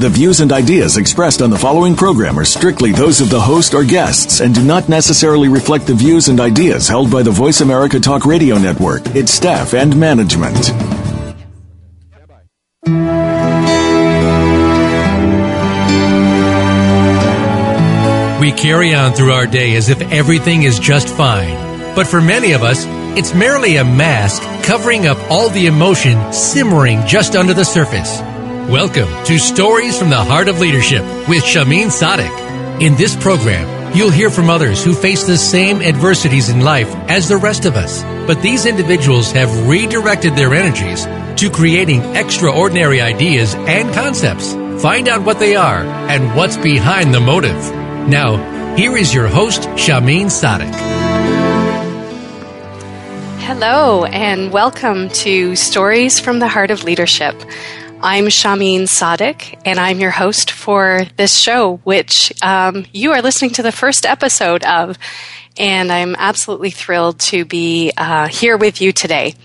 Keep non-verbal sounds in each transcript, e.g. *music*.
The views and ideas expressed on the following program are strictly those of the host or guests and do not necessarily reflect the views and ideas held by the Voice America Talk Radio Network, its staff, and management. We carry on through our day as if everything is just fine. But for many of us, it's merely a mask covering up all the emotion simmering just under the surface. Welcome to Stories from the Heart of Leadership with Shahmeen Sadiq. In this program, you'll hear from others who face the same adversities in life as the rest of us. But these individuals have redirected their energies to creating extraordinary ideas and concepts. Find out what they are and what's behind the motive. Now, here is your host, Shahmeen Sadiq. Hello, and welcome to Stories from the Heart of Leadership. I'm Shahmeen Sadiq, and I'm your host for this show, which um, you are listening to the first episode of. And I'm absolutely thrilled to be uh, here with you today.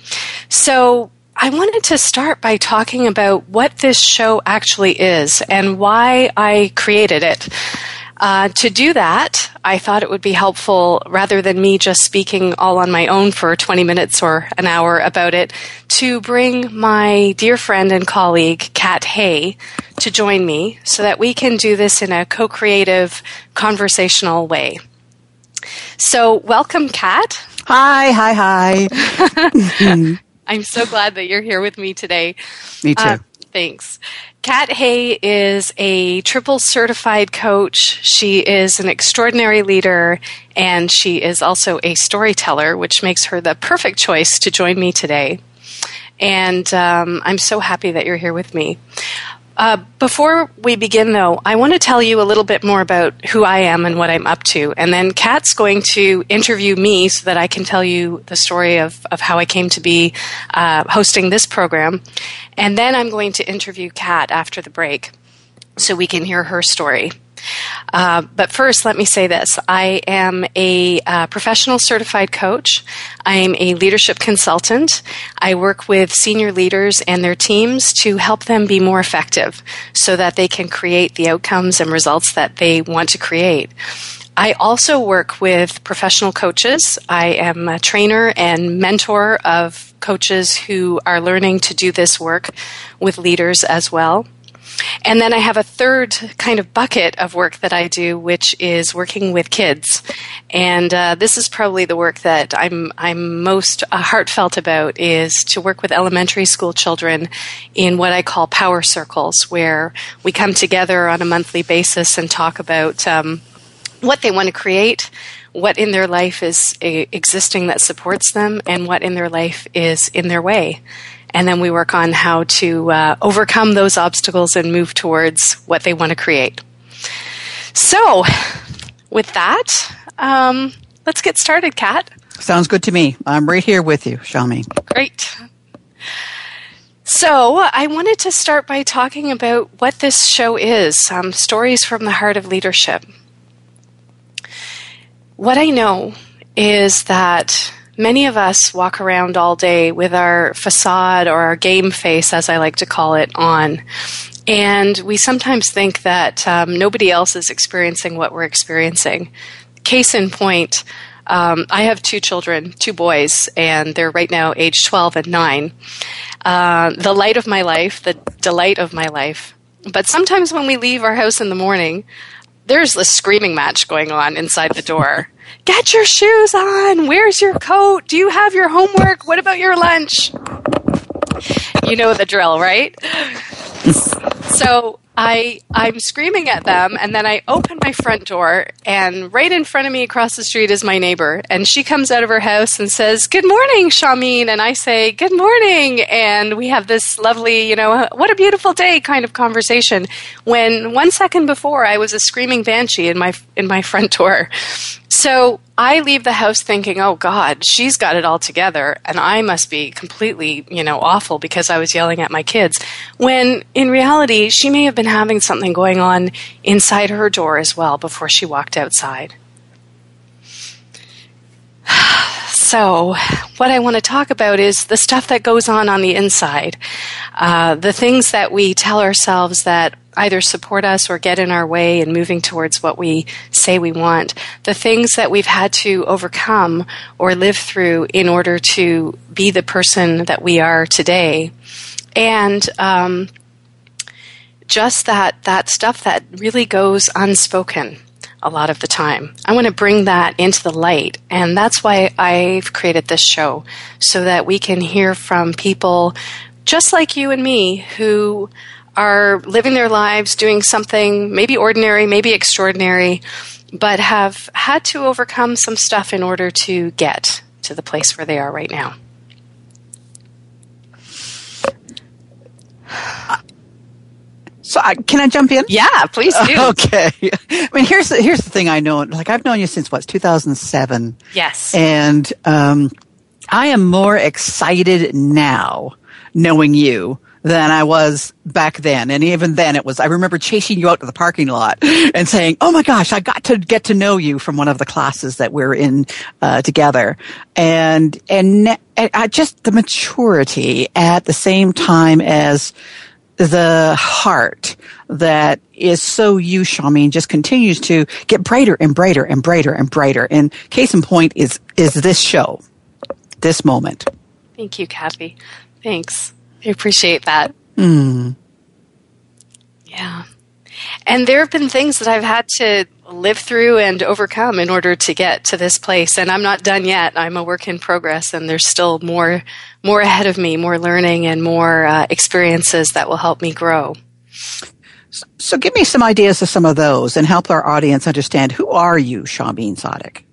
So, I wanted to start by talking about what this show actually is and why I created it. Uh, to do that, I thought it would be helpful, rather than me just speaking all on my own for 20 minutes or an hour about it, to bring my dear friend and colleague, Kat Hay, to join me so that we can do this in a co creative, conversational way. So, welcome, Kat. Hi, hi, hi. *laughs* *laughs* I'm so glad that you're here with me today. Me too. Uh, thanks. Kat Hay is a triple certified coach. She is an extraordinary leader and she is also a storyteller, which makes her the perfect choice to join me today. And um, I'm so happy that you're here with me. Uh, before we begin, though, I want to tell you a little bit more about who I am and what I'm up to. And then Kat's going to interview me so that I can tell you the story of, of how I came to be uh, hosting this program. And then I'm going to interview Kat after the break so we can hear her story. Uh, but first, let me say this I am a uh, professional certified coach. I'm a leadership consultant. I work with senior leaders and their teams to help them be more effective so that they can create the outcomes and results that they want to create. I also work with professional coaches. I am a trainer and mentor of coaches who are learning to do this work with leaders as well. And then I have a third kind of bucket of work that I do, which is working with kids. And uh, this is probably the work that I'm I'm most uh, heartfelt about is to work with elementary school children in what I call power circles, where we come together on a monthly basis and talk about um, what they want to create, what in their life is a, existing that supports them, and what in their life is in their way and then we work on how to uh, overcome those obstacles and move towards what they want to create. So, with that, um, let's get started, Kat. Sounds good to me. I'm right here with you, Shami. Great. So, I wanted to start by talking about what this show is um, Stories from the Heart of Leadership. What I know is that many of us walk around all day with our facade or our game face, as I like to call it, on. And we sometimes think that um, nobody else is experiencing what we're experiencing. Case in point, um, I have two children, two boys, and they're right now age 12 and 9. Uh, the light of my life, the delight of my life. But sometimes when we leave our house in the morning, there's a screaming match going on inside the door. Get your shoes on. Where's your coat? Do you have your homework? What about your lunch? You know the drill, right? so I I'm screaming at them and then I open my front door and right in front of me across the street is my neighbor and she comes out of her house and says, "Good morning, Shahmeen." And I say, "Good morning." And we have this lovely, you know, what a beautiful day kind of conversation when one second before I was a screaming banshee in my in my front door. So I leave the house thinking, oh God, she's got it all together, and I must be completely, you know, awful because I was yelling at my kids. When in reality, she may have been having something going on inside her door as well before she walked outside. So, what I want to talk about is the stuff that goes on on the inside. Uh, the things that we tell ourselves that either support us or get in our way in moving towards what we say we want. The things that we've had to overcome or live through in order to be the person that we are today. And, um, just that, that stuff that really goes unspoken a lot of the time. I want to bring that into the light, and that's why I've created this show so that we can hear from people just like you and me who are living their lives doing something maybe ordinary, maybe extraordinary, but have had to overcome some stuff in order to get to the place where they are right now. So uh, can I jump in? Yeah, please do. *laughs* Okay. I mean, here's the, here's the thing. I know, like I've known you since what 2007. Yes. And um, I am more excited now knowing you than I was back then. And even then it was, I remember chasing you out to the parking lot and saying, Oh my gosh, I got to get to know you from one of the classes that we're in uh, together. And, and, and I just the maturity at the same time as the heart that is so you, Shahmeen, just continues to get brighter and brighter and brighter and brighter. And case in point is, is this show, this moment. Thank you, Kathy. Thanks. I appreciate that. Mm. Yeah. And there have been things that I've had to live through and overcome in order to get to this place. And I'm not done yet. I'm a work in progress, and there's still more, more ahead of me, more learning and more uh, experiences that will help me grow. So, give me some ideas of some of those, and help our audience understand who are you, Shahmeen Sadiq.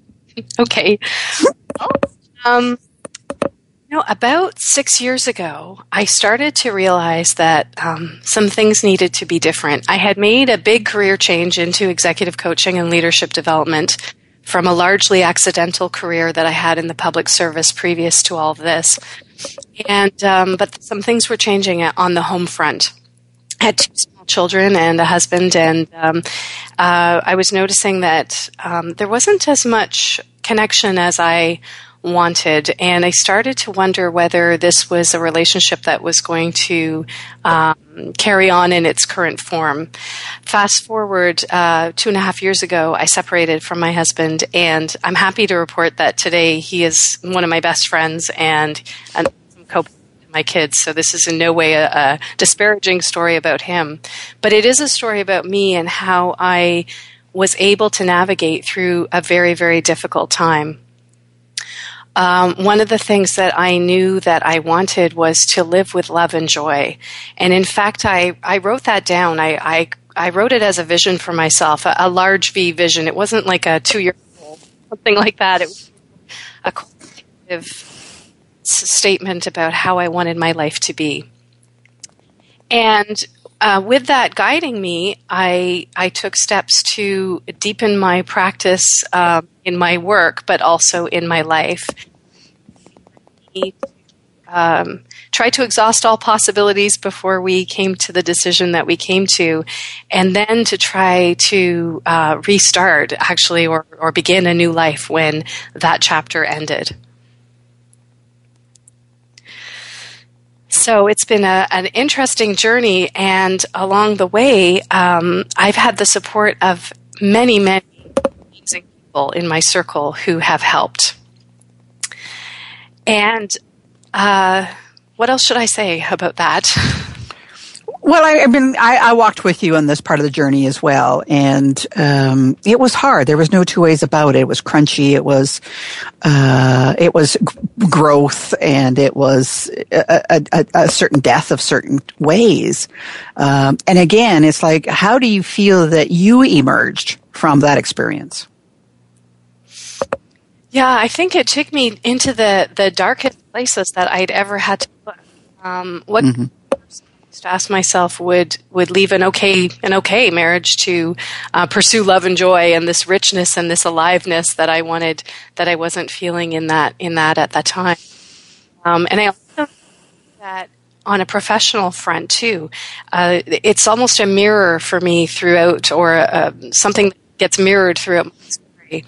*laughs* okay. *laughs* um, know, about six years ago, I started to realize that um, some things needed to be different. I had made a big career change into executive coaching and leadership development from a largely accidental career that I had in the public service previous to all of this. And um, but some things were changing on the home front. I had two small children and a husband, and um, uh, I was noticing that um, there wasn't as much connection as I wanted. And I started to wonder whether this was a relationship that was going to um, carry on in its current form. Fast forward uh, two and a half years ago, I separated from my husband, and I'm happy to report that today he is one of my best friends and an co my kids. So this is in no way a, a disparaging story about him, but it is a story about me and how I was able to navigate through a very, very difficult time um, one of the things that I knew that I wanted was to live with love and joy. And in fact, I, I wrote that down. I, I, I wrote it as a vision for myself, a, a large V vision. It wasn't like a two year old, something like that. It was a collective statement about how I wanted my life to be. And uh, with that guiding me, I I took steps to deepen my practice um, in my work, but also in my life. Um, try to exhaust all possibilities before we came to the decision that we came to, and then to try to uh, restart, actually, or, or begin a new life when that chapter ended. So it's been a, an interesting journey, and along the way, um, I've had the support of many, many people in my circle who have helped. And uh, what else should I say about that? *laughs* Well, I, I mean, I, I, walked with you on this part of the journey as well, and um, it was hard. There was no two ways about it. It was crunchy. It was, uh, it was g- growth, and it was a, a, a, certain death of certain ways. Um, and again, it's like, how do you feel that you emerged from that experience? Yeah, I think it took me into the, the darkest places that I'd ever had to look. Um, what mm-hmm. Ask myself would would leave an okay an okay marriage to uh, pursue love and joy and this richness and this aliveness that I wanted that I wasn't feeling in that in that at that time. Um, and I also that on a professional front too. Uh, it's almost a mirror for me throughout, or uh, something that gets mirrored throughout my story.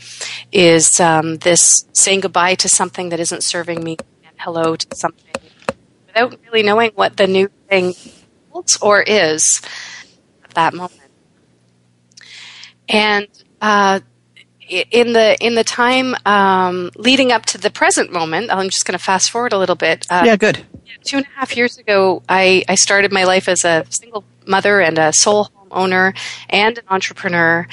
Is um, this saying goodbye to something that isn't serving me and hello to something without really knowing what the new thing or is at that moment. And uh, in the in the time um, leading up to the present moment, I'm just going to fast forward a little bit. Uh, yeah, good. Two and a half years ago, I, I started my life as a single mother and a sole home owner and an entrepreneur.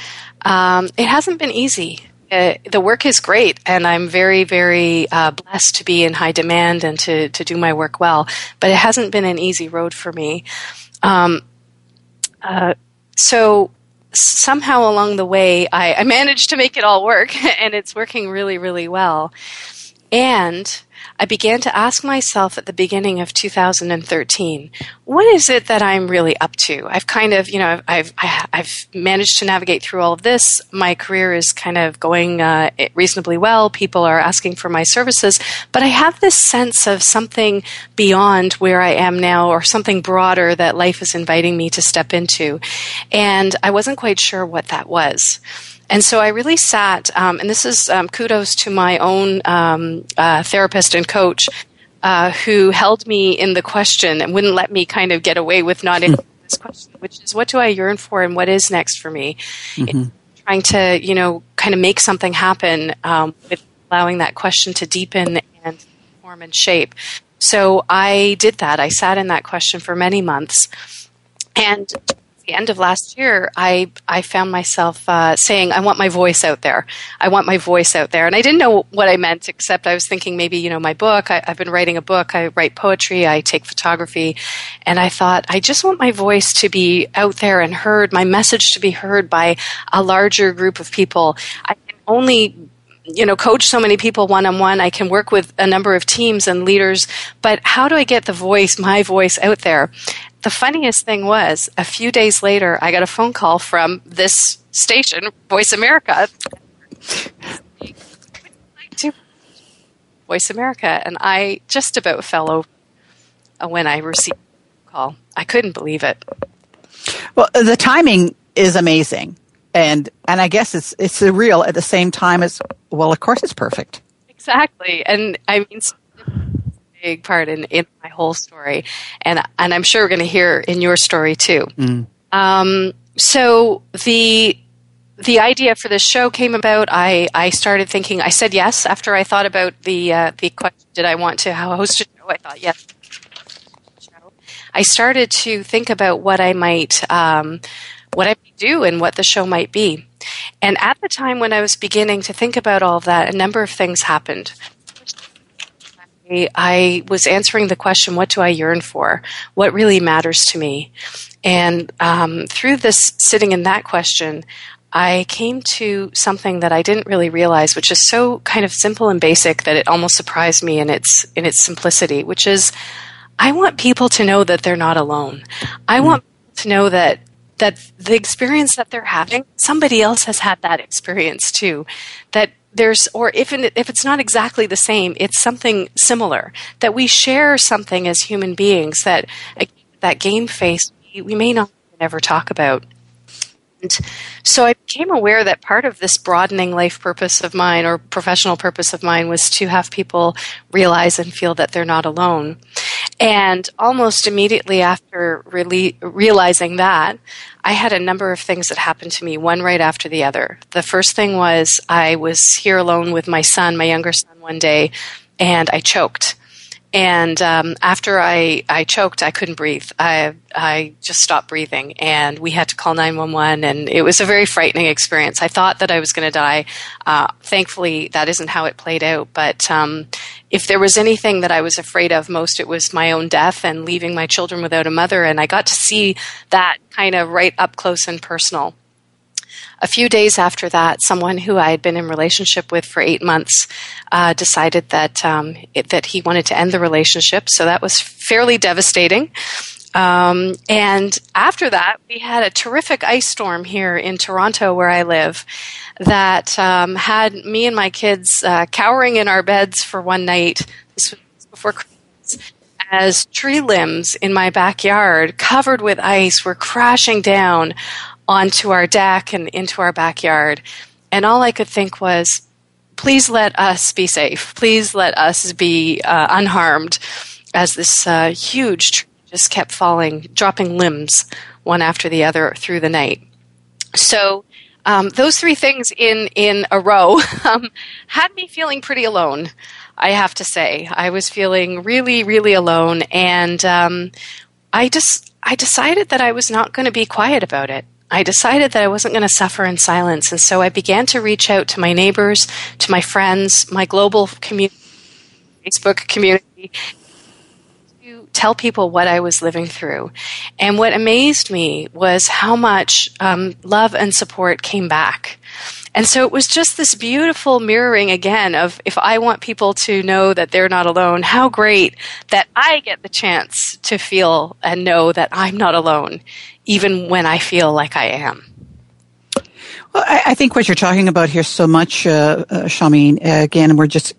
Um, it hasn't been easy. Uh, the work is great, and I'm very, very uh, blessed to be in high demand and to, to do my work well. But it hasn't been an easy road for me. Um, uh, so somehow along the way, I, I managed to make it all work, *laughs* and it's working really, really well. And I began to ask myself at the beginning of 2013, what is it that I'm really up to? I've kind of, you know, I've, I've, I've managed to navigate through all of this. My career is kind of going uh, reasonably well. People are asking for my services, but I have this sense of something beyond where I am now or something broader that life is inviting me to step into. And I wasn't quite sure what that was. And so I really sat, um, and this is um, kudos to my own um, uh, therapist and coach uh, who held me in the question and wouldn't let me kind of get away with not answering this question, which is what do I yearn for and what is next for me? Mm-hmm. Trying to, you know, kind of make something happen um, with allowing that question to deepen and form and shape. So I did that. I sat in that question for many months. And the end of last year, I I found myself uh, saying, "I want my voice out there. I want my voice out there." And I didn't know what I meant, except I was thinking maybe you know my book. I, I've been writing a book. I write poetry. I take photography, and I thought I just want my voice to be out there and heard. My message to be heard by a larger group of people. I can only you know coach so many people one on one i can work with a number of teams and leaders but how do i get the voice my voice out there the funniest thing was, a few days later, I got a phone call from this station, Voice America. Voice America, and I just about fell over uh, when I received the call. I couldn't believe it. Well, the timing is amazing, and and I guess it's it's surreal at the same time as well. Of course, it's perfect. Exactly, and I mean a big part in, in my whole story, and and I'm sure we're going to hear in your story too. Mm. Um, so the the idea for this show came about. I, I started thinking. I said yes after I thought about the uh, the question. Did I want to host a show? I thought yes. I started to think about what I might um, what I do and what the show might be. And at the time when I was beginning to think about all of that, a number of things happened. I was answering the question, what do I yearn for? What really matters to me? And um, through this sitting in that question, I came to something that I didn't really realize, which is so kind of simple and basic that it almost surprised me in its in its simplicity, which is I want people to know that they're not alone. I want to know that that the experience that they're having, somebody else has had that experience too. That there's or if if it's not exactly the same it's something similar that we share something as human beings that that game face we, we may not ever talk about and so I became aware that part of this broadening life purpose of mine or professional purpose of mine was to have people realize and feel that they're not alone. And almost immediately after really realizing that, I had a number of things that happened to me, one right after the other. The first thing was I was here alone with my son, my younger son, one day, and I choked. And um, after I, I choked, I couldn't breathe. I, I just stopped breathing, and we had to call 911, and it was a very frightening experience. I thought that I was going to die. Uh, thankfully, that isn't how it played out. But um, if there was anything that I was afraid of most, it was my own death and leaving my children without a mother. And I got to see that kind of right up close and personal a few days after that, someone who I had been in relationship with for eight months uh, decided that um, it, that he wanted to end the relationship. So that was fairly devastating. Um, and after that, we had a terrific ice storm here in Toronto, where I live, that um, had me and my kids uh, cowering in our beds for one night. This was before Christmas. As tree limbs in my backyard, covered with ice, were crashing down onto our deck and into our backyard. And all I could think was, please let us be safe. Please let us be uh, unharmed as this uh, huge tree just kept falling, dropping limbs one after the other through the night. So um, those three things in in a row *laughs* um, had me feeling pretty alone. I have to say, I was feeling really, really alone, and um, I just I decided that I was not going to be quiet about it. I decided that I wasn't going to suffer in silence, and so I began to reach out to my neighbors, to my friends, my global community, Facebook community, tell people what I was living through. And what amazed me was how much um, love and support came back. And so it was just this beautiful mirroring again of if I want people to know that they're not alone, how great that I get the chance to feel and know that I'm not alone, even when I feel like I am. Well, I, I think what you're talking about here so much, uh, uh, Shahmeen, uh, again, we're just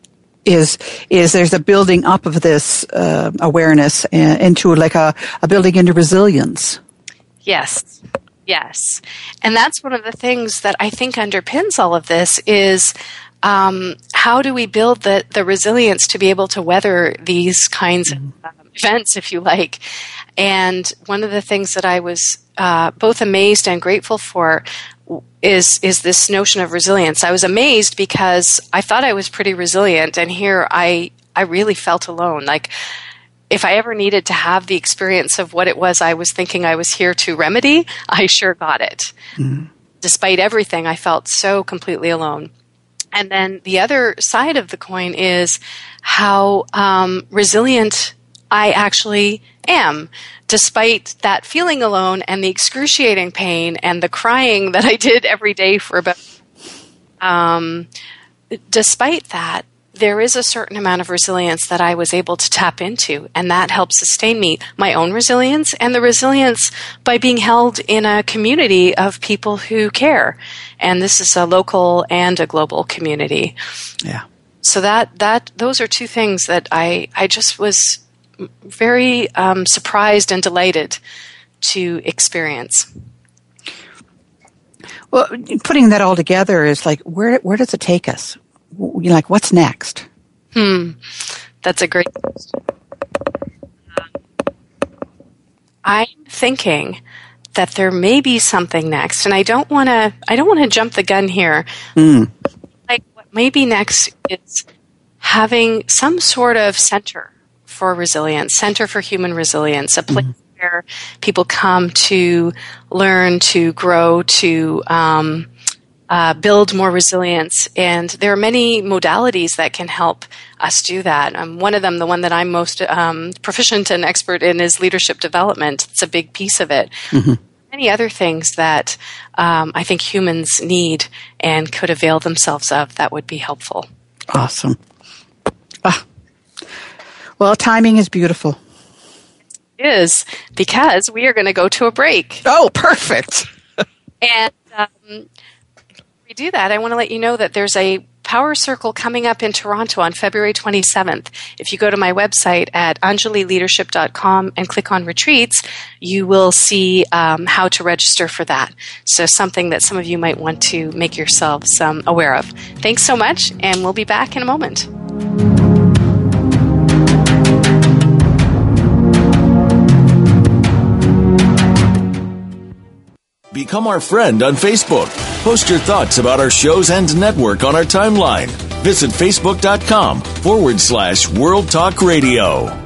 is is there's a building up of this uh, awareness into like a, a building into resilience. Yes, yes, and that's one of the things that I think underpins all of this is. Um, how do we build the, the resilience to be able to weather these kinds mm-hmm. of um, events, if you like? And one of the things that I was uh, both amazed and grateful for is is this notion of resilience. I was amazed because I thought I was pretty resilient, and here I I really felt alone. Like if I ever needed to have the experience of what it was I was thinking I was here to remedy, I sure got it. Mm-hmm. Despite everything, I felt so completely alone. And then the other side of the coin is how um, resilient I actually am despite that feeling alone and the excruciating pain and the crying that I did every day for about, um, despite that, there is a certain amount of resilience that I was able to tap into, and that helped sustain me, my own resilience, and the resilience by being held in a community of people who care. And this is a local and a global community. Yeah. So that that those are two things that I I just was very um, surprised and delighted to experience. Well, putting that all together is like, where where does it take us? You like, what's next? Hmm, that's a great question. I'm thinking that there may be something next, and I don't want to. I don't want to jump the gun here. Mm. Like, what may be next is having some sort of center for Resilience, Center for Human Resilience, a place mm-hmm. where people come to learn, to grow, to um, uh, build more resilience. And there are many modalities that can help us do that. Um, one of them, the one that I'm most um, proficient and expert in, is leadership development. It's a big piece of it. Mm-hmm. Many other things that um, I think humans need and could avail themselves of that would be helpful. Awesome. Well, timing is beautiful. It is because we are going to go to a break. Oh, perfect. and um, we do that. I want to let you know that there's a Power Circle coming up in Toronto on February 27th. If you go to my website at anjalileadership.com and click on retreats, you will see um, how to register for that. So, something that some of you might want to make yourselves um, aware of. Thanks so much, and we'll be back in a moment. Become our friend on Facebook. Post your thoughts about our shows and network on our timeline. Visit facebook.com forward slash World Talk Radio.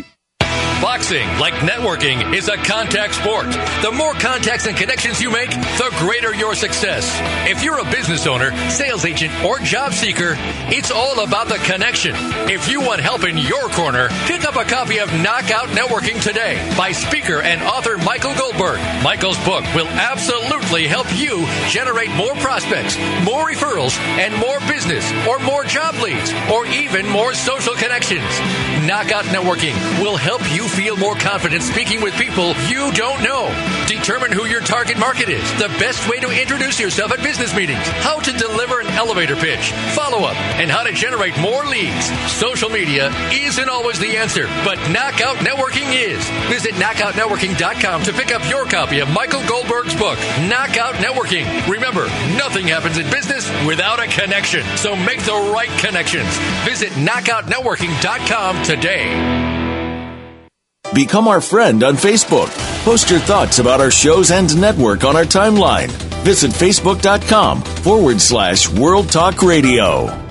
Bye. Like networking, is a contact sport. The more contacts and connections you make, the greater your success. If you're a business owner, sales agent, or job seeker, it's all about the connection. If you want help in your corner, pick up a copy of Knockout Networking today by speaker and author Michael Goldberg. Michael's book will absolutely help you generate more prospects, more referrals, and more business, or more job leads, or even more social connections. Knockout Networking will help you feel more confident speaking with people you don't know. Determine who your target market is, the best way to introduce yourself at business meetings, how to deliver an elevator pitch, follow up, and how to generate more leads. Social media isn't always the answer, but Knockout Networking is. Visit knockoutnetworking.com to pick up your copy of Michael Goldberg's book, Knockout Networking. Remember, nothing happens in business without a connection, so make the right connections. Visit knockoutnetworking.com today. Become our friend on Facebook. Post your thoughts about our shows and network on our timeline. Visit facebook.com forward slash World Talk Radio.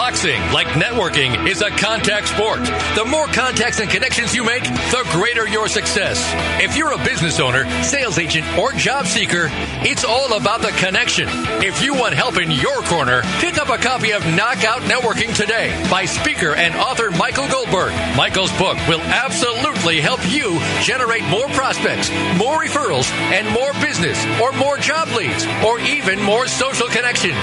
Boxing, like networking, is a contact sport. The more contacts and connections you make, the greater your success. If you're a business owner, sales agent, or job seeker, it's all about the connection. If you want help in your corner, pick up a copy of Knockout Networking today by speaker and author Michael Goldberg. Michael's book will absolutely help you generate more prospects, more referrals, and more business, or more job leads, or even more social connections.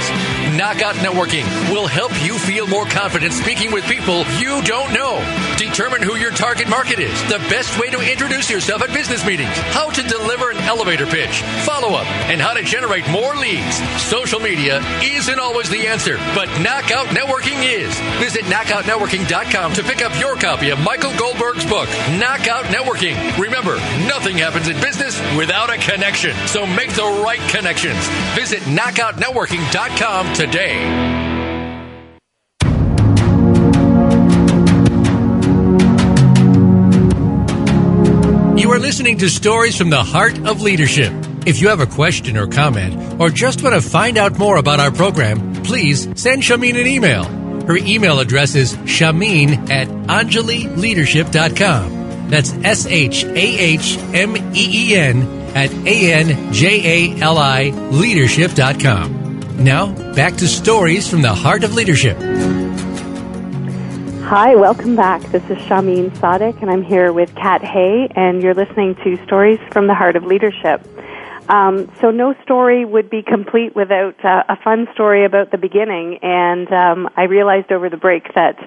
Knockout Networking will help you feel more confident speaking with people you don't know. Determine who your target market is, the best way to introduce yourself at business meetings, how to deliver an elevator pitch, follow up, and how to generate more leads. Social media isn't always the answer, but Knockout Networking is. Visit knockoutnetworking.com to pick up your copy of Michael Goldberg's book, Knockout Networking. Remember, nothing happens in business without a connection, so make the right connections. Visit knockoutnetworking.com today. You are listening to Stories from the Heart of Leadership. If you have a question or comment, or just want to find out more about our program, please send Shahmeen an email. Her email address is shahmeen at anjalileadership.com. That's S H A H M E E N at A N J A L I leadership.com. Now, back to Stories from the Heart of Leadership. Hi, welcome back. This is Shahmeen Sadiq, and I'm here with Kat Hay, and you're listening to Stories from the Heart of Leadership. Um, so, no story would be complete without uh, a fun story about the beginning, and um, I realized over the break that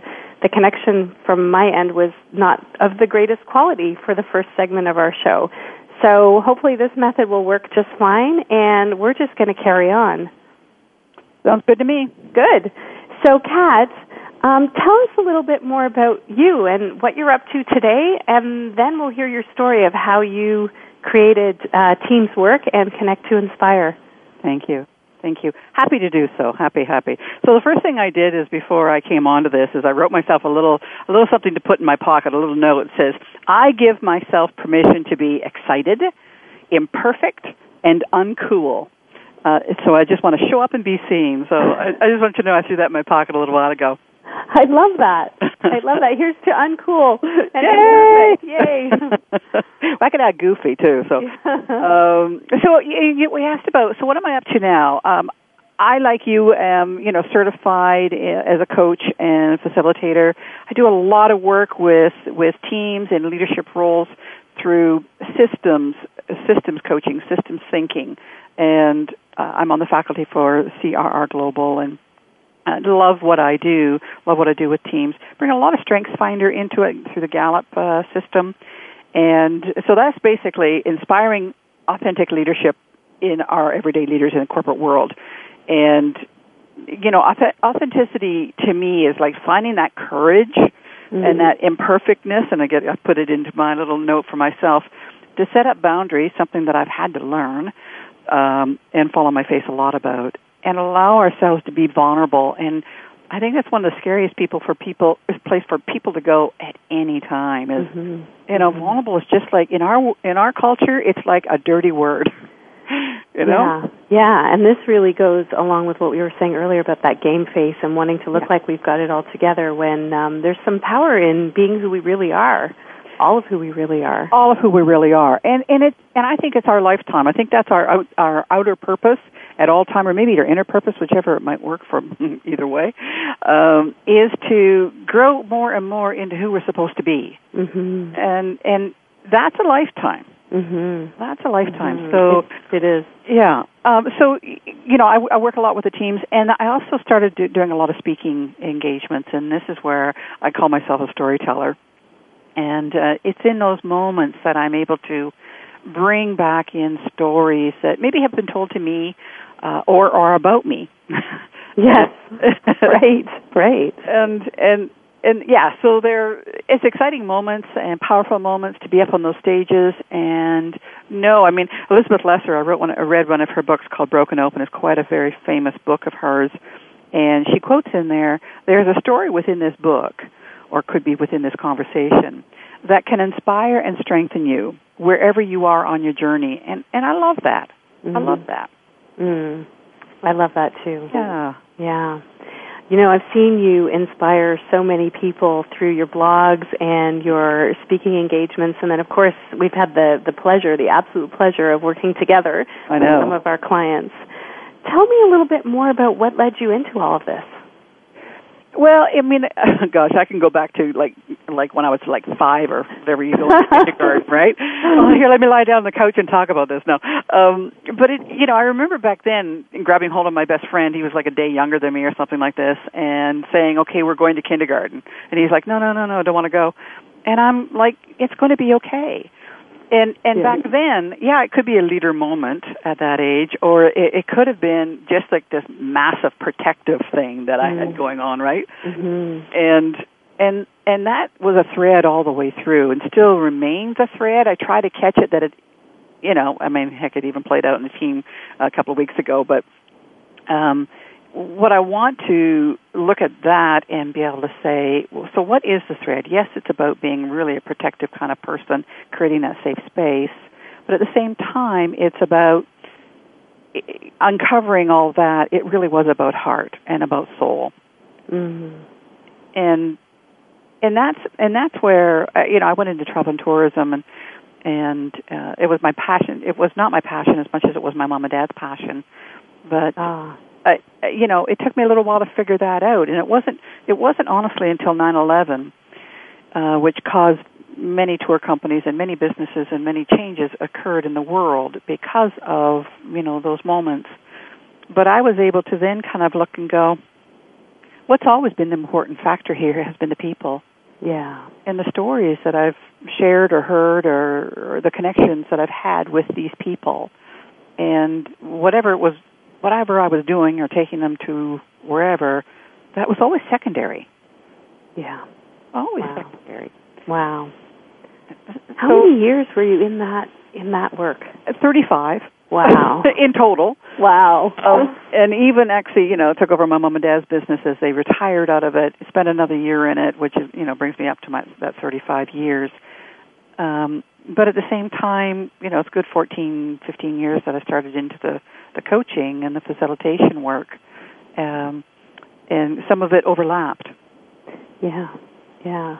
the connection from my end was not of the greatest quality for the first segment of our show. So, hopefully, this method will work just fine, and we're just going to carry on. Sounds good to me. Good. So, Kat, um, tell us a little bit more about you and what you're up to today, and then we'll hear your story of how you created uh, Teams Work and Connect to Inspire. Thank you. Thank you. Happy to do so. Happy, happy. So the first thing I did is before I came onto this is I wrote myself a little a little something to put in my pocket, a little note that says, I give myself permission to be excited, imperfect, and uncool. Uh, so I just want to show up and be seen. So I, I just want you to know I threw that in my pocket a little while ago. I love that. *laughs* I love that. Here's to uncool. And Yay! Yay! *laughs* I could add goofy too. So, *laughs* um, so you, you, we asked about. So, what am I up to now? Um, I, like you, am you know certified as a coach and facilitator. I do a lot of work with with teams and leadership roles through systems, systems coaching, systems thinking, and uh, I'm on the faculty for CRR Global and uh, love what I do, love what I do with teams. Bring a lot of Strengths Finder into it through the Gallup uh, system, and so that's basically inspiring authentic leadership in our everyday leaders in the corporate world. And you know, authenticity to me is like finding that courage mm-hmm. and that imperfectness. And I get I put it into my little note for myself to set up boundaries, something that I've had to learn um, and fall on my face a lot about, and allow ourselves to be vulnerable. And I think that's one of the scariest people for people place for people to go at any time. Is mm-hmm. you know, mm-hmm. vulnerable is just like in our in our culture, it's like a dirty word. *laughs* you know? Yeah, yeah, and this really goes along with what we were saying earlier about that game face and wanting to look yeah. like we've got it all together. When um, there's some power in being who we really are all of who we really are. All of who we really are, and and it and I think it's our lifetime. I think that's our out, our outer purpose at all time, or maybe our inner purpose, whichever it might work for *laughs* either way, um, is to grow more and more into who we're supposed to be, mm-hmm. and and that's a lifetime. Mm-hmm. That's a lifetime. Mm-hmm. So it, it is. Yeah. Um, so you know, I, I work a lot with the teams, and I also started do, doing a lot of speaking engagements, and this is where I call myself a storyteller. And uh, it's in those moments that I'm able to bring back in stories that maybe have been told to me uh, or are about me. *laughs* yes, *laughs* right, right. And and and yeah, so there it's exciting moments and powerful moments to be up on those stages. And no, I mean Elizabeth Lesser. I wrote one. I read one of her books called Broken Open. It's quite a very famous book of hers, and she quotes in there. There's a story within this book or could be within this conversation that can inspire and strengthen you wherever you are on your journey. And and I love that. Mm-hmm. I love that. Mm. I love that too. Yeah. Yeah. You know, I've seen you inspire so many people through your blogs and your speaking engagements, and then of course we've had the the pleasure, the absolute pleasure of working together with some of our clients. Tell me a little bit more about what led you into all of this. Well, I mean, *laughs* gosh, I can go back to like like when I was like five or whatever you *laughs* go kindergarten, right? Oh, here, let me lie down on the couch and talk about this. No, um, but it, you know, I remember back then grabbing hold of my best friend. He was like a day younger than me or something like this, and saying, "Okay, we're going to kindergarten," and he's like, "No, no, no, no, don't want to go," and I'm like, "It's going to be okay." And and yeah. back then, yeah, it could be a leader moment at that age, or it, it could have been just like this massive protective thing that I had mm. going on, right? Mm-hmm. And and and that was a thread all the way through, and still remains a thread. I try to catch it that it, you know, I mean, heck, it even played out in the team a couple of weeks ago, but um, what I want to look at that and be able to say, well, so what is the thread? Yes, it's about being really a protective kind of person, creating that safe space, but at the same time, it's about uncovering all that. It really was about heart and about soul, mm-hmm. and and that's and that's where uh, you know I went into travel and tourism and and uh, it was my passion. It was not my passion as much as it was my mom and dad's passion, but. Ah uh, you know, it took me a little while to figure that out, and it wasn't it wasn't honestly until 9/11, uh, which caused many tour companies and many businesses and many changes occurred in the world because of you know those moments. But I was able to then kind of look and go, what's always been the important factor here has been the people. Yeah. And the stories that I've shared or heard or, or the connections that I've had with these people. And whatever it was whatever I was doing or taking them to wherever, that was always secondary. Yeah. Always wow. secondary. Wow. How so, many years were you in that in that work? Thirty five. Wow. *laughs* in total. Wow. Um, and even actually, you know, took over my mom and dad's business as they retired out of it, spent another year in it, which is, you know, brings me up to my that 35 years. Um, but at the same time, you know, it's good 14, 15 years that I started into the the coaching and the facilitation work, um, and some of it overlapped. Yeah, yeah.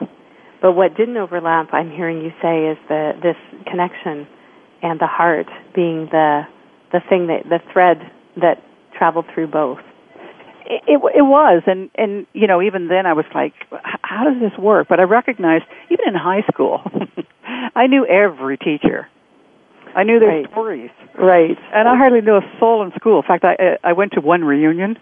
But what didn't overlap, I'm hearing you say, is the this connection and the heart being the the thing that the thread that traveled through both. It, it, it was, and and you know, even then I was like, how does this work? But I recognized, even in high school, *laughs* I knew every teacher. I knew their right. stories. Right. And I hardly knew a soul in school. In fact, I I went to one reunion,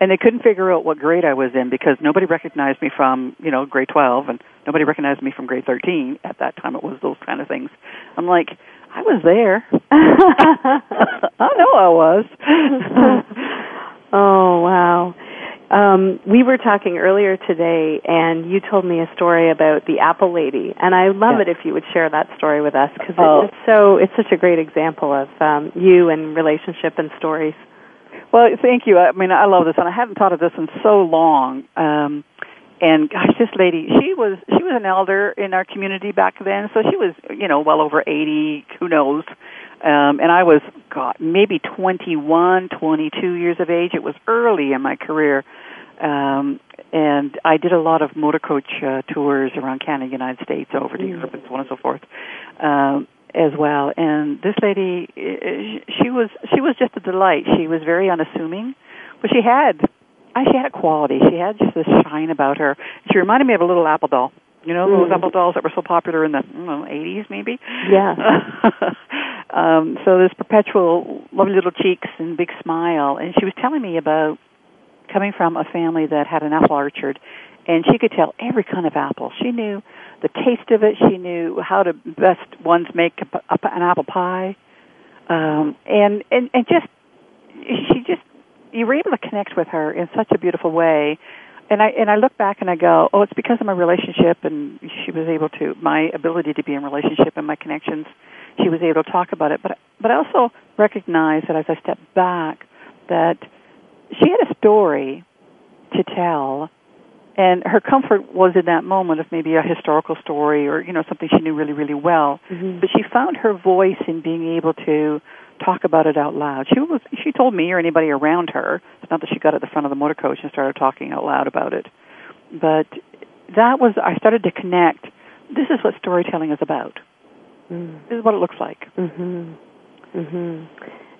and they couldn't figure out what grade I was in because nobody recognized me from you know grade twelve, and nobody recognized me from grade thirteen. At that time, it was those kind of things. I'm like, I was there. *laughs* I know I was. *laughs* oh wow. Um, we were talking earlier today, and you told me a story about the Apple Lady, and I love Yeah. it if you would share that story with us because Oh. it's so it's such a great example of um, you and relationship and stories. Well, thank you. I mean, I love this, and I hadn't thought of this in so long. Um, and gosh, this lady, she was she was an elder in our community back then, so she was you know well over eighty, who knows. Um, and I was, God, maybe twenty-one, twenty-two years of age. It was early in my career, um, and I did a lot of motor coach uh, tours around Canada, United States, over to Europe, and so on and so forth. Um, as well. And this lady, eh, she was she was just a delight. She was very unassuming, but she had she had a quality. She had just this shine about her. She reminded me of a little apple doll. You know those Mm. apple dolls that were so popular in the know, 80s, maybe. Yeah. *laughs* um, so this perpetual lovely little cheeks and big smile, and she was telling me about coming from a family that had an apple orchard, and she could tell every kind of apple. She knew the taste of it. She knew how to best ones make a, a, an apple pie, um, and and and just she just you were able to connect with her in such a beautiful way. And I and I look back and I go, oh, it's because of my relationship, and she was able to my ability to be in relationship and my connections. She was able to talk about it, but but I also recognize that as I step back, that she had a story to tell and her comfort was in that moment of maybe a historical story or you know something she knew really really well Mhm. but she found her voice in being able to talk about it out loud she was she told me or anybody around her it's not that she got at the front of the motor coach and started talking out loud about it but that was i started to connect this is what storytelling is about Mm. this is what it looks like Mhm. Mhm.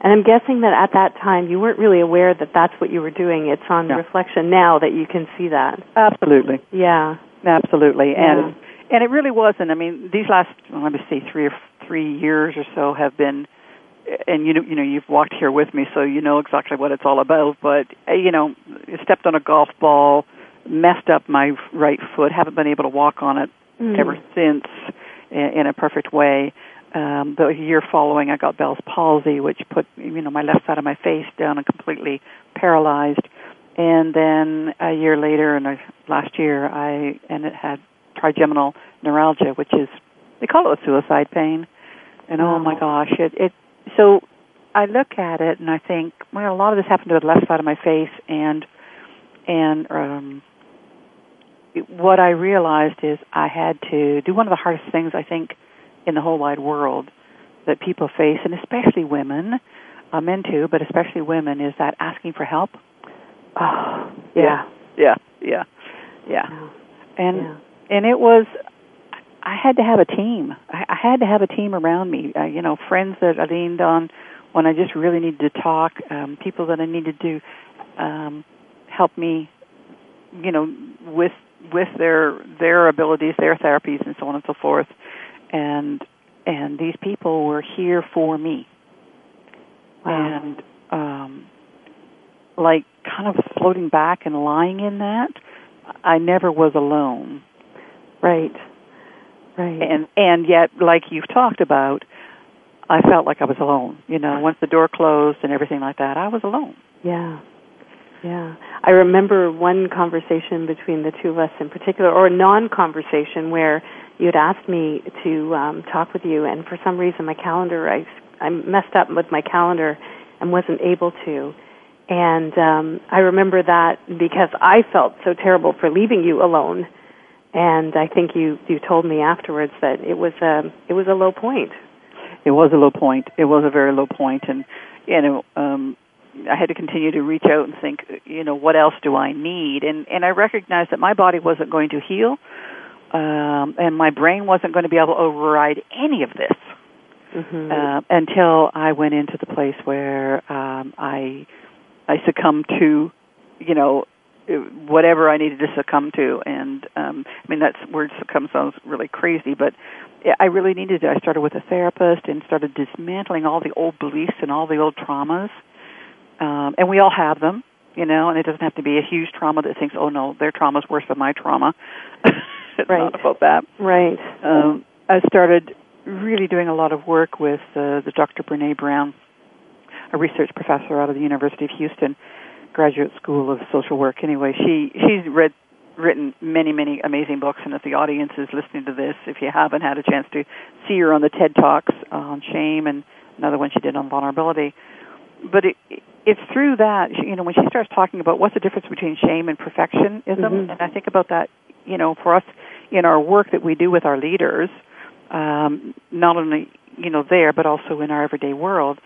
And I'm guessing that at that time you weren't really aware that that's what you were doing. It's on No. reflection now that you can see that. absolutely Yeah. Absolutely, Yeah. and and it really wasn't. I mean, these last well, let me see, three or three years or so have been, and you know, you know, you've walked here with me, so you know exactly what it's all about. But uh, you know, stepped on a golf ball, messed up my right foot, haven't been able to walk on it Mm. ever since in, in a perfect way. Um, the year following, I got Bell's palsy, which put you know my left side of my face down and completely paralyzed. And then a year later, and last year, I and it had trigeminal neuralgia, which is they call it a suicide pain. And oh my gosh, it it so I look at it and I think, well, a lot of this happened to the left side of my face, and and um, what I realized is I had to do one of the hardest things I think in the whole wide world that people face, and especially women, uh, men too, but especially women, is that asking for help. Oh, yeah. yeah, yeah, yeah, Yeah. and Yeah. and it was I had to have a team. I, I had to have a team around me. Uh, you know, friends that I leaned on when I just really needed to talk. Um, people that I needed to um, help me. You know, with with their their abilities, their therapies, and so on and so forth. And and these people were here for me. Wow. And um, like kind of floating back and lying in that, I never was alone Right. Right. and and yet like you've talked about i felt like i was alone you know once the door closed and everything like that i was alone Yeah. Yeah. I remember one conversation between the two of us in particular, or a non conversation, where you had asked me to um, talk with you, and for some reason my calendar, I, I messed up with my calendar and wasn't able to. And um, I remember that because I felt so terrible for leaving you alone. And I think you, you told me afterwards that it was a it was a low point. it was a low point it was a very low point and you know um i had to continue to reach out and think you know what else do i need and and i recognized that my body wasn't going to heal um and my brain wasn't going to be able to override any of this Mm-hmm. uh, until I went into the place where um, I I succumbed to, you know, whatever I needed to succumb to, and um, I mean that word succumb sounds really crazy, but I really needed to. I started with a therapist and started dismantling all the old beliefs and all the old traumas, um, and we all have them, you know, and it doesn't have to be a huge trauma that thinks, oh no, their trauma is worse than my trauma. *laughs* it's Right. not about that right. um, I started really doing a lot of work with uh, the Dr. Brene Brown, a research professor out of the University of Houston, graduate school of social work. Anyway, she she's read written many many amazing books, and if the audience is listening to this, if you haven't had a chance to see her on the TED Talks on shame and another one she did on vulnerability, but it, it's through that you know when she starts talking about what's the difference between shame and perfectionism, mm-hmm. and I think about that you know for us in our work that we do with our leaders, um, not only you know there but also in our everyday world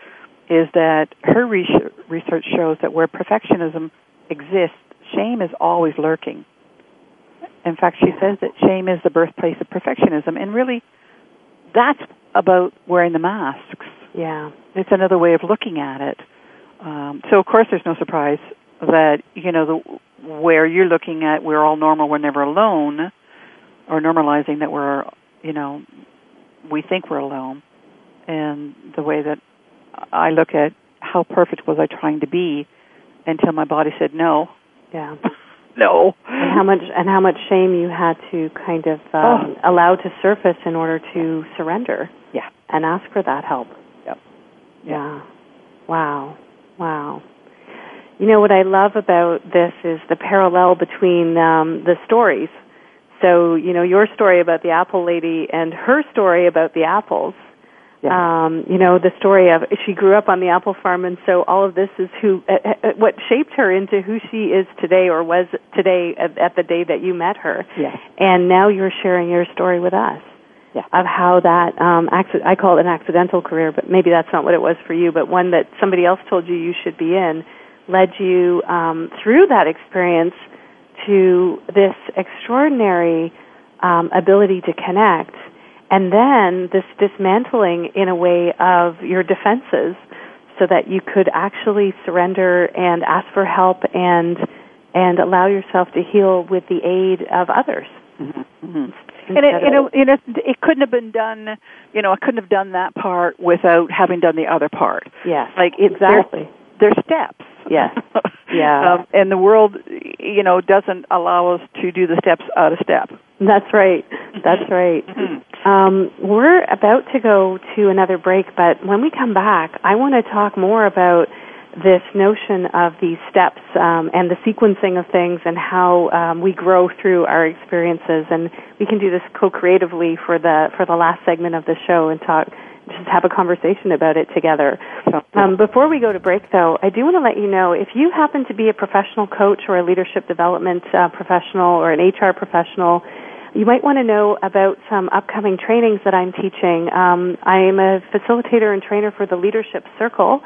is that her research shows that where perfectionism exists, shame is always lurking. In fact, she says that shame is the birthplace of perfectionism, and really, that's about wearing the masks. Yeah, it's another way of looking at it. Um, so, of course, there's no surprise that you know the where you're looking at we're all normal, we're never alone, or normalizing that we're you know we think we're alone, and the way that I look at how perfect was I trying to be until my body said no. Yeah. *laughs* no. And how much and how much shame you had to kind of um, oh. allow to surface in order to surrender. Yeah. And ask for that help. Yep. Yeah. yeah. Wow. Wow. You know what I love about this is the parallel between um, the stories. So, you know, your story about the apple lady and her story about the apples yeah. Um, you know, the story of she grew up on the apple farm, and so all of this is who, uh, uh, what shaped her into who she is today, or was today at, at the day that you met her. Yeah. And now you're sharing your story with us. Yeah. Of how that, um, acc- I call it an accidental career, but maybe that's not what it was for you, but one that somebody else told you you should be in, led you um, through that experience to this extraordinary um, ability to connect and then this dismantling in a way of your defenses so that you could actually surrender and ask for help and and allow yourself to heal with the aid of others. Mm-hmm. Mm-hmm. And it, you know, you know, it couldn't have been done. You know, I couldn't have done that part without having done the other part. Yes, like exactly. There's, there's steps. Yes, *laughs* yeah. Um, and the world, you know, doesn't allow us to do the steps out of step. That's right. That's right. Mm-hmm. Um, we're about to go to another break, but when we come back, I want to talk more about this notion of these steps um, and the sequencing of things and how um, we grow through our experiences. And we can do this co-creatively for the for the last segment of the show and talk just have a conversation about it together. Um, before we go to break, though, I do want to let you know if you happen to be a professional coach or a leadership development uh, professional or an HR professional you might want to know about some upcoming trainings that I'm teaching. Um, I am a facilitator and trainer for the Leadership Circle,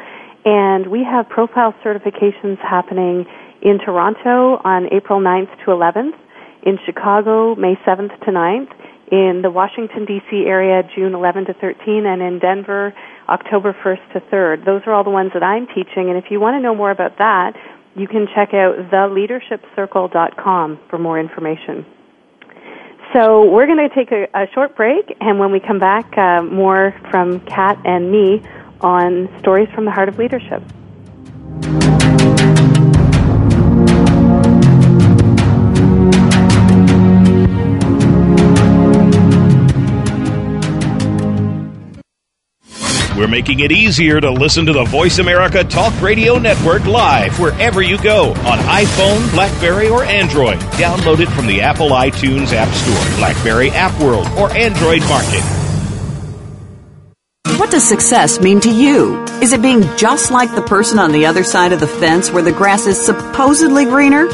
and we have profile certifications happening in Toronto on April 9th to 11th, in Chicago May 7th to 9th, in the Washington D.C. area June 11 to 13, and in Denver October 1st to 3rd. Those are all the ones that I'm teaching, and if you want to know more about that, you can check out theleadershipcircle.com for more information. So we're going to take a, a, short break, and when we come back, uh, more from Kat and me on stories from the heart of leadership. We're making it easier to listen to the Voice America Talk Radio Network live wherever you go on iPhone, Blackberry, or Android. Download it from the Apple iTunes App Store, Blackberry App World, or Android Market. What does success mean to you? Is it being just like the person on the other side of the fence where the grass is supposedly greener?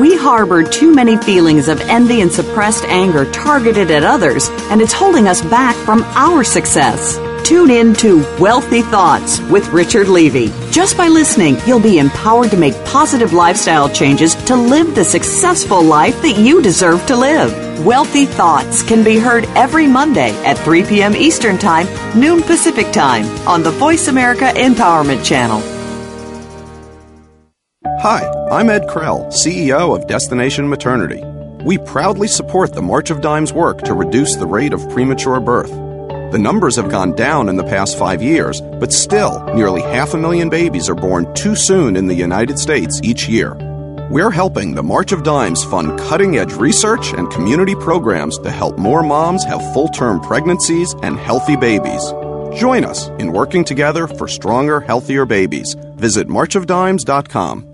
We harbor too many feelings of envy and suppressed anger targeted at others, and it's holding us back from our success. Tune in to Wealthy Thoughts with Richard Levy. Just by listening, you'll be empowered to make positive lifestyle changes to live the successful life that you deserve to live. Wealthy Thoughts can be heard every Monday at 3 p.m. Eastern Time, noon Pacific Time on the Voice America Empowerment Channel. Hi, I'm Ed Krell, CEO of Destination Maternity. We proudly support the March of Dimes work to reduce the rate of premature birth. The numbers have gone down in the past five years, but still, nearly half a million babies are born too soon in the United States each year. We're helping the March of Dimes fund cutting edge research and community programs to help more moms have full term pregnancies and healthy babies. Join us in working together for stronger, healthier babies. Visit marchofdimes.com.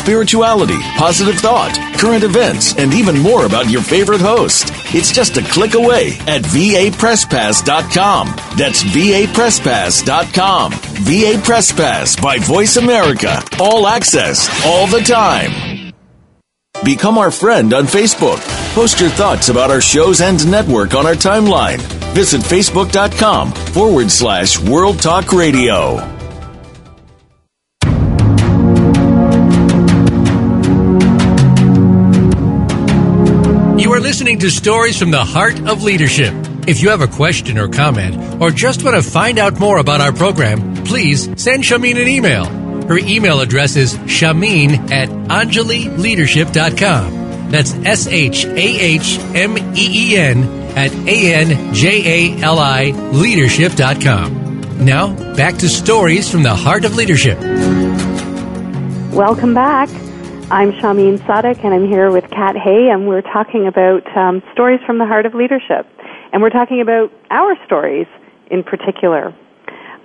spirituality, positive thought, current events, and even more about your favorite host. It's just a click away at vapresspass.com. That's vapresspass.com. VA Press Pass by Voice America. All access, all the time. Become our friend on Facebook. Post your thoughts about our shows and network on our timeline. Visit facebook.com forward slash World Talk Radio. You are listening to Stories from the Heart of Leadership. If you have a question or comment, or just want to find out more about our program, please send Shahmeen an email. Her email address is shahmeen at anjalileadership.com. That's S H A H M E E N at A N J A L I leadership.com. Now, back to Stories from the Heart of Leadership. Welcome back. I'm Shahmeen Sadiq, and I'm here with Kat Hay, and we're talking about um, stories from the heart of leadership. And we're talking about our stories in particular.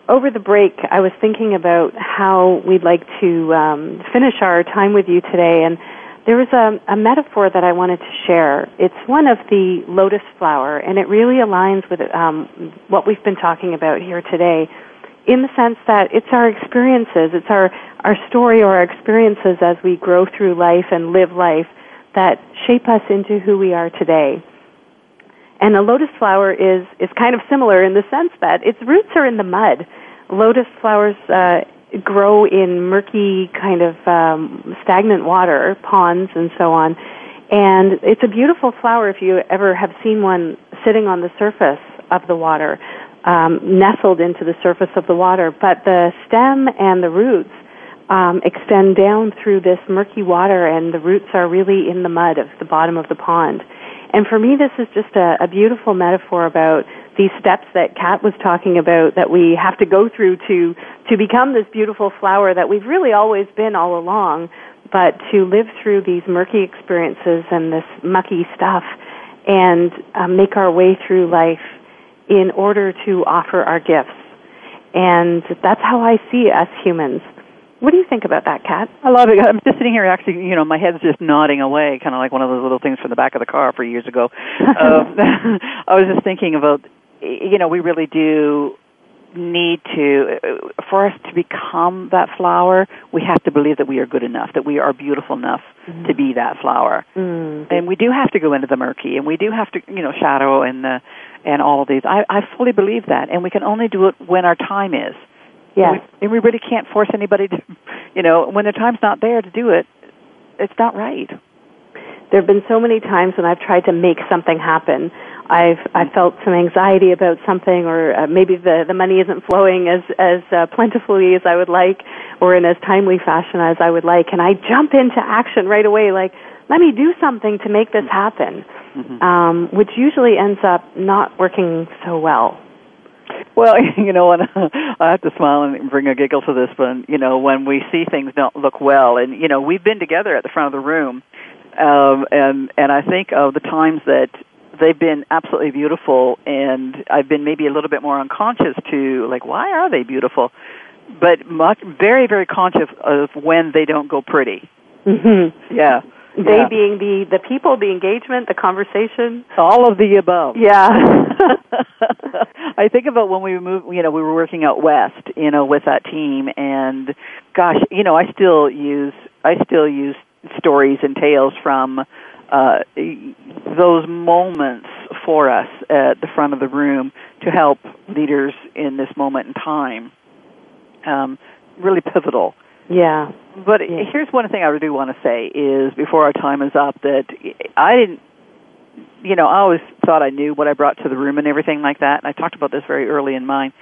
Over the break, I was thinking about how we'd like to um, finish our time with you today, and there was a, a metaphor that I wanted to share. It's one of the lotus flower, and it really aligns with um, what we've been talking about here today in the sense that it's our experiences, it's our, our story or our experiences as we grow through life and live life that shape us into who we are today. And a lotus flower is, is kind of similar in the sense that its roots are in the mud. Lotus flowers uh, grow in murky, kind of um, stagnant water, ponds, and so on. And it's a beautiful flower if you ever have seen one sitting on the surface of the water um, nestled into the surface of the water, but the stem and the roots um, extend down through this murky water, and the roots are really in the mud of the bottom of the pond. And for me, this is just a, a beautiful metaphor about these steps that Kat was talking about that we have to go through to to become this beautiful flower that we've really always been all along, but to live through these murky experiences and this mucky stuff and uh, make our way through life in order to offer our gifts. And that's how I see us humans. What do you think about that, Kat? I love it. I'm just sitting here, actually, you know, my head's just nodding away, kind of like one of those little things from the back of the car for years ago. *laughs* um, *laughs* I was just thinking about, you know, we really do need to, uh, for us to become that flower, we have to believe that we are good enough, that we are beautiful enough mm. to be that flower. Mm. And we do have to go into the murky, and we do have to, you know, shadow and the and all of these. I, I fully believe that, and we can only do it when our time is. Yeah. And we, really can't force anybody to, you know, when the time's not there to do it, it's not right. There have been so many times when I've tried to make something happen. I've I felt some anxiety about something, or uh, maybe the the money isn't flowing as as uh, plentifully as I would like, or in as timely fashion as I would like, and I jump into action right away, like let me do something to make this happen mm-hmm. um, which usually ends up not working so well. *laughs* Well, *laughs* you know, and I have to smile and bring a giggle to this one. You know, when we see things don't look well, and you know, we've been together at the front of the room, um, and and I think of the times that they've been absolutely beautiful, and I've been maybe a little bit more unconscious to like, why are they beautiful? But much, very, very conscious of when they don't go pretty. Mm-hmm. Yeah. They yeah. being the the people, the engagement, the conversation, all of the above. Yeah. *laughs* *laughs* I think about when we moved, you know, we were working out west, you know, with that team and gosh, you know, I still use I still use stories and tales from uh those moments for us at the front of the room to help leaders in this moment in time. Um really pivotal yeah. But yeah. here's one thing I do want to say is before our time is up that I didn't you know, I always thought I knew what I brought to the room and everything like that. And I talked about this very early in my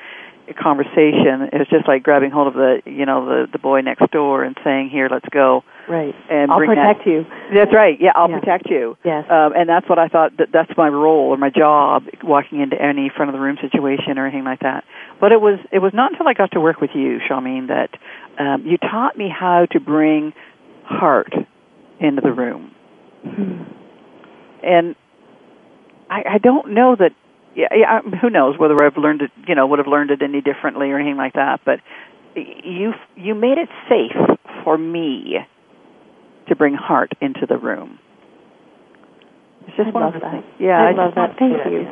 conversation. It was just like grabbing hold of the, you know, the the boy next door and saying, "Here, let's go." Right. And I'll bring protect that. you. That's right. Yeah, I'll yeah. protect you. Yes. Um, and that's what I thought. That that's my role or my job, walking into any front of the room situation or anything like that. But it was it was not until I got to work with you, Shahmeen, that um, you taught me how to bring heart into the room. Hmm. And I, I don't know that. Yeah, yeah, who knows whether I've learned it, you know, would have learned it any differently or anything like that. But you you made it safe for me to bring heart into the room. It's just I one love of that. things. Yeah, I, I love that. wanted Thank you.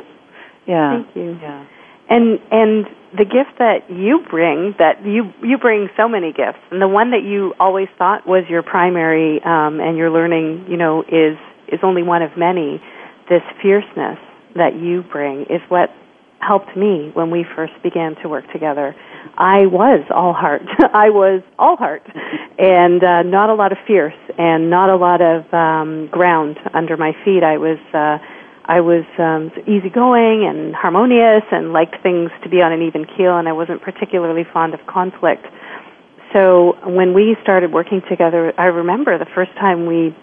Yeah. Thank you. Yeah. And and the gift that you bring, that you you bring so many gifts, and the one that you always thought was your primary, um, and you're learning, you know, is is only one of many. This fierceness that you bring is what helped me when we first began to work together. I was all heart. *laughs* I was all heart, and uh, not a lot of fierce, and not a lot of um, ground under my feet. I was. Uh, I was um, easygoing and harmonious and liked things to be on an even keel, and I wasn't particularly fond of conflict. So when we started working together, I remember the first time we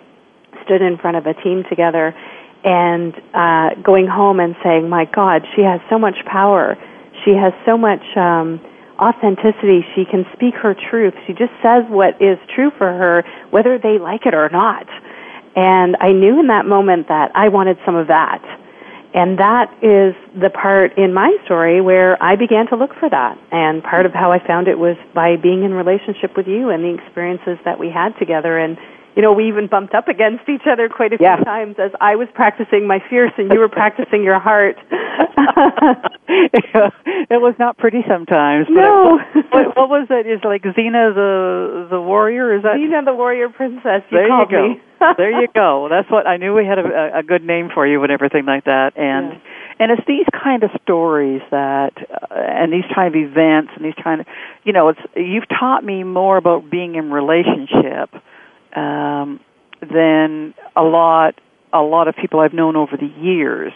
stood in front of a team together and uh, going home and saying, "My God, she has so much power. She has so much um, authenticity. She can speak her truth. She just says what is true for her, whether they like it or not." And I knew in that moment that I wanted some of that. And that is the part in my story where I began to look for that. And part of how I found it was by being in relationship with you and the experiences that we had together. And, you know, we even bumped up against each other quite a few times as I was practicing my fierce and you were practicing your heart. *laughs* it was not pretty sometimes. But No. It, what, what was it? Is like Xena the the warrior? Is that Xena the warrior princess, you there you called go. me. *laughs* there you go. That's what I knew. We had a, a good name for you and everything like that. And Yeah. and it's these kind of stories that, uh, and these kind of events, and these kind of, you know, it's you've taught me more about being in relationship um, than a lot a lot of people I've known over the years.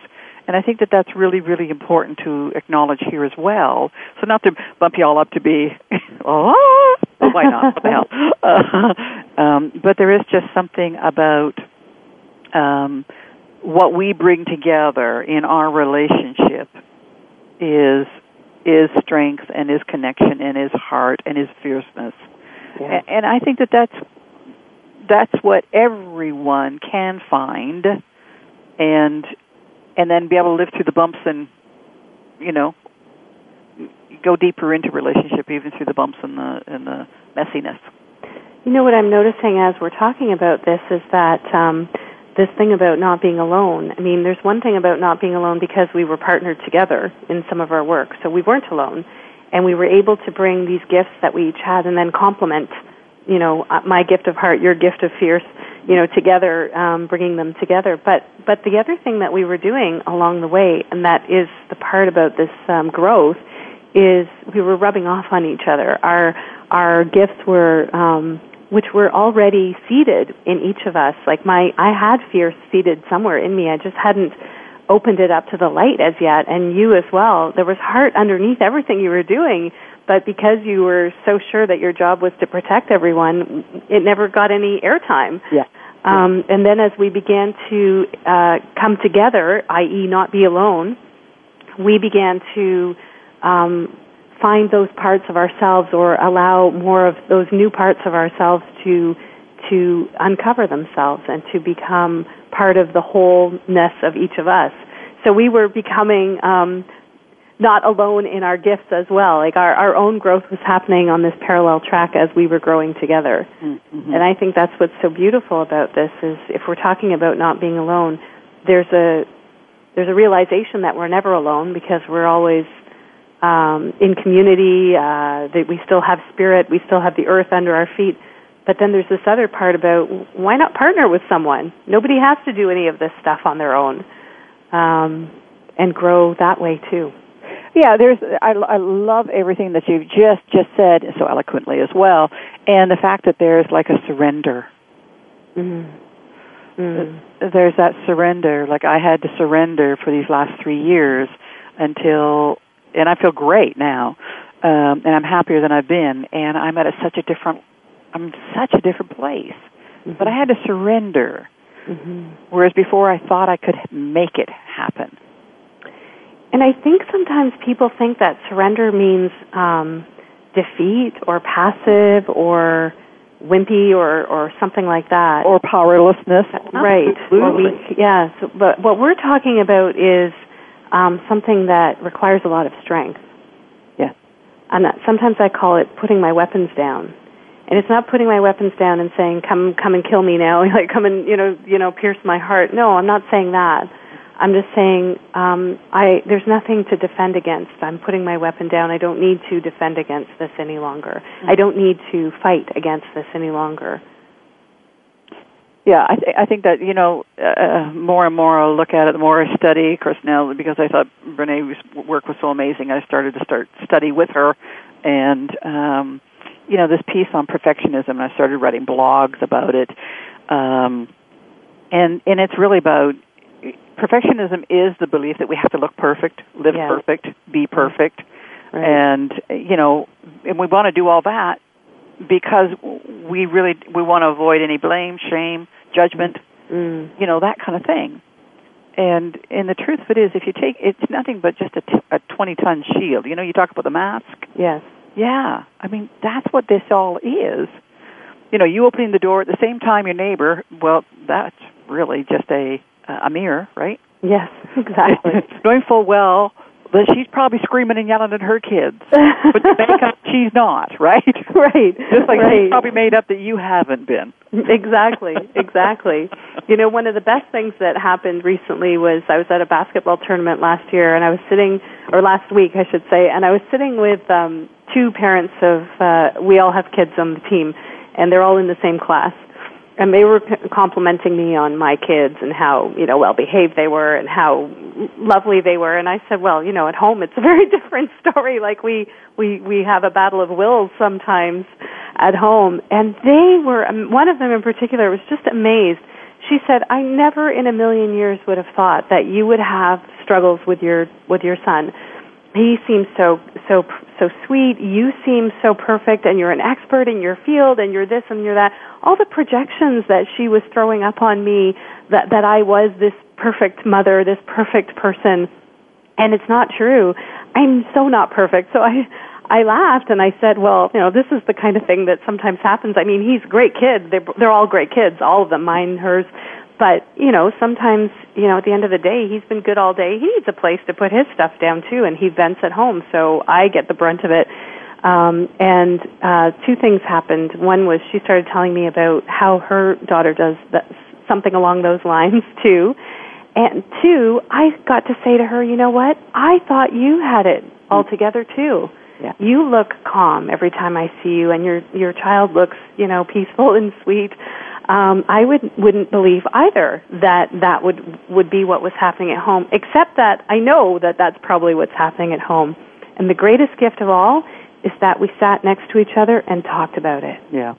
And I think that that's really, really important to acknowledge here as well. So not to bump you all up to be, *laughs* oh, why not? What the hell? *laughs* Uh, um, but there is just something about um, what we bring together in our relationship is is strength and is connection and is heart and is fierceness. Yeah. A- And I think that that's that's what everyone can find and and then be able to live through the bumps and you know go deeper into relationship even through the bumps and the and the messiness. You know what I'm noticing as we're talking about this is that um, this thing about not being alone. I mean, there's one thing about not being alone because we were partnered together in some of our work, so we weren't alone, and we were able to bring these gifts that we each had and then complement. You know, uh, my gift of heart, your gift of fierce. You know, together, um, bringing them together. But but the other thing that we were doing along the way, and that is the part about this um, growth, is we were rubbing off on each other. Our our gifts were um, which were already seated in each of us. Like my I had fear seated somewhere in me. I just hadn't opened it up to the light as yet and you as well. There was heart underneath everything you were doing, but because you were so sure that your job was to protect everyone, it never got any airtime. Yeah. Um, and then as we began to uh, come together, i.e., not be alone, we began to um, find those parts of ourselves or allow more of those new parts of ourselves to to uncover themselves and to become part of the wholeness of each of us. So we were becoming um, not alone in our gifts as well. Like our, our own growth was happening on this parallel track as we were growing together. Mm-hmm. And I think that's what's so beautiful about this is if we're talking about not being alone, there's a there's a realization that we're never alone because we're always um, in community. Uh, that we still have spirit, we still have the earth under our feet. But then there's this other part about why not partner with someone? Nobody has to do any of this stuff on their own, um, and grow that way too. Yeah, there's. I, I love everything that you've just just said so eloquently as well, and the fact that there's like a surrender. Mm-hmm. Mm. There's that surrender. Like I had to surrender for these last three years until, and I feel great now, um, and I'm happier than I've been, and I'm at a, such a different, I'm in such a different place. Mm-hmm. But I had to surrender, Mm-hmm. whereas before I thought I could make it happen. And I think sometimes people think that surrender means um, defeat or passive or wimpy or or something like that. Or powerlessness. Right. Or weak. Yeah so, but what we're talking about is um, something that requires a lot of strength. Yeah. And that, sometimes i call it putting my weapons down. And it's not putting my weapons down and saying come come and kill me now *laughs* like come and you know you know pierce my heart. No i'm not saying that I'm just saying um, I there's nothing to defend against. I'm putting my weapon down. I don't need to defend against this any longer. Mm-hmm. I don't need to fight against this any longer. Yeah, I, th- I think that you know uh, more and more I'll look at it, the more I study. Of course, now because I thought Brene's work was so amazing, I started to start study with her, and um, you know this piece on perfectionism. I started writing blogs about it, um, and and it's really about perfectionism is the belief that we have to look perfect, live perfect, be perfect, right. and you know, and we want to do all that because we really we want to avoid any blame, shame, judgment, mm. you know, that kind of thing. And and the truth of it is, if you take it's nothing but just a, t- a twenty ton shield. You know, you talk about the mask. Yes. Yeah. I mean, that's what this all is. You know, you opening the door at the same time your neighbor. Well, that's really just a a mirror, right? Yes, exactly. *laughs* Knowing full well that she's probably screaming and yelling at her kids, but to make up *laughs* she's not, right? Right. Just like right. she's probably made up that you haven't been. Exactly, *laughs* exactly. you know, one of the best things that happened recently was I was at a basketball tournament last year, and I was sitting, or last week, I should say, and I was sitting with um, two parents of. Uh, we all have kids on the team, and they're all in the same class and they were complimenting me on my kids and how you know well behaved they were and how lovely they were. And i said well you know at home it's a very *laughs* different story. Like we we we have a battle of wills sometimes at home. And they were um, one of them in particular was just amazed. She said i never in a million years would have thought that you would have struggles with your with your son. He seems so so so sweet. You seem so perfect and you're an expert in your field and you're this and you're that. All the projections that she was throwing up on me that that I was this perfect mother this perfect person and it's not true. I'm so not perfect. So i I laughed and I said, "Well, you know, this is the kind of thing that sometimes happens. I mean, he's a great kid. They're they're all great kids, all of them, mine, hers, but, you know, sometimes, you know, at the end of the day, he's been good all day. He needs a place to put his stuff down too, and he vents at home, so I get the brunt of it. Um, and uh, two things happened. One was she started telling me about how her daughter does that, something along those lines *laughs* too. And two, I got to say to her, you know what? I thought you had it all together too. Yeah. You look calm every time I see you, and your your child looks, you know, peaceful *laughs* and sweet um, I would wouldn't believe either that that would would be what was happening at home. Except that I know that that's probably what's happening at home. And the greatest gift of all is that we sat next to each other and talked about it. Yeah.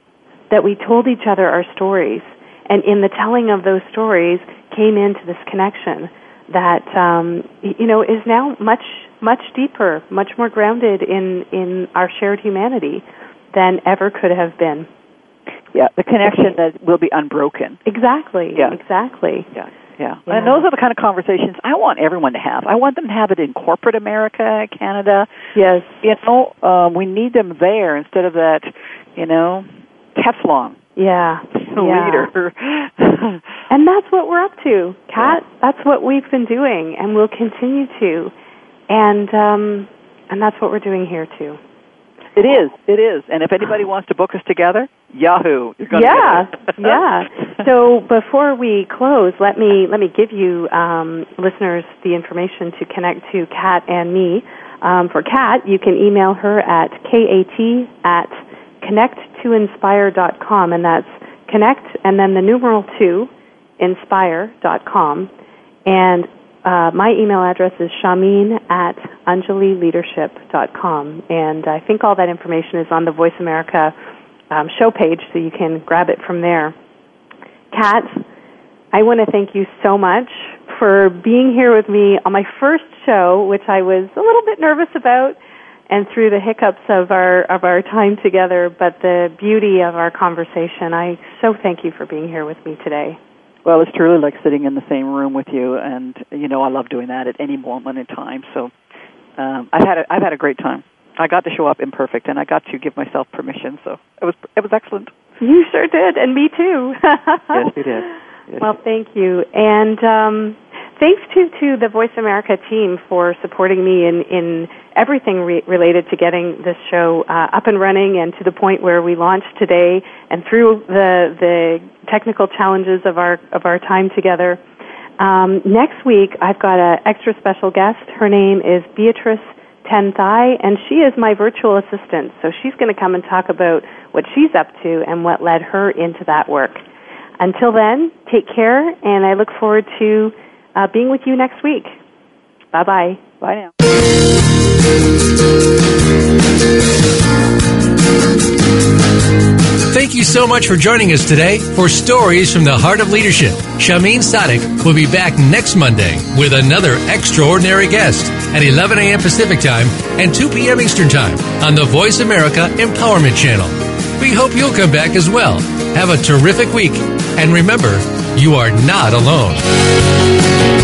That we told each other our stories, and in the telling of those stories came into this connection that um, you know is now much much deeper, much more grounded in in our shared humanity than ever could have been. Yeah, the connection that will be unbroken. Exactly. Yeah. Exactly. Yeah. Yeah. Yeah. And those are the kind of conversations I want everyone to have. I want them to have it in corporate America, Canada. Yes. You know, um, we need them there instead of that, you know, Teflon Yeah. *laughs* yeah. leader. And that's what we're up to, Kat. That's what we've been doing, and we'll continue to. And um, and that's what we're doing here too. it is. It is. And if anybody wants to book us together, Yahoo. Yeah, *laughs* yeah. So before we close, let me let me give you um, listeners the information to connect to Kat and me. Um, for Kat, you can email her at kat at connecttoinspire.com, and that's connect and then the numeral two inspire.com. And uh, my email address is shahmeen at anjalileadership.com. And I think all that information is on the Voice America um, show page, so you can grab it from there. Kat, I want to thank you so much for being here with me on my first show, which I was a little bit nervous about, and through the hiccups of our of our time together, but the beauty of our conversation. I so thank you for being here with me today. Well, it's truly like sitting in the same room with you, and you know I love doing that at any moment in time. So um, I've had a, I've had a great time. I got to show up imperfect, and I got to give myself permission. So it was it was excellent. You sure did, and me too. *laughs* yes, we did. Yes. Well, thank you, and um, thanks to to the Voice America team for supporting me in in everything re- related to getting this show uh, up and running, and to the point where we launched today, and through the the technical challenges of our of our time together. Um, next week, I've got an extra special guest. Her name is Beatrice Tenthai, and she is my virtual assistant. So she's going to come and talk about what she's up to and what led her into that work. Until then, take care, and I look forward to uh, being with you next week. Bye bye. Bye now. Thank you so much for joining us today for Stories from the Heart of Leadership. Shahmeen Sadiq will be back next Monday with another extraordinary guest at 11 a.m. Pacific Time and 2 p.m. Eastern Time on the Voice America Empowerment Channel. We hope you'll come back as well. Have a terrific week. And remember, you are not alone.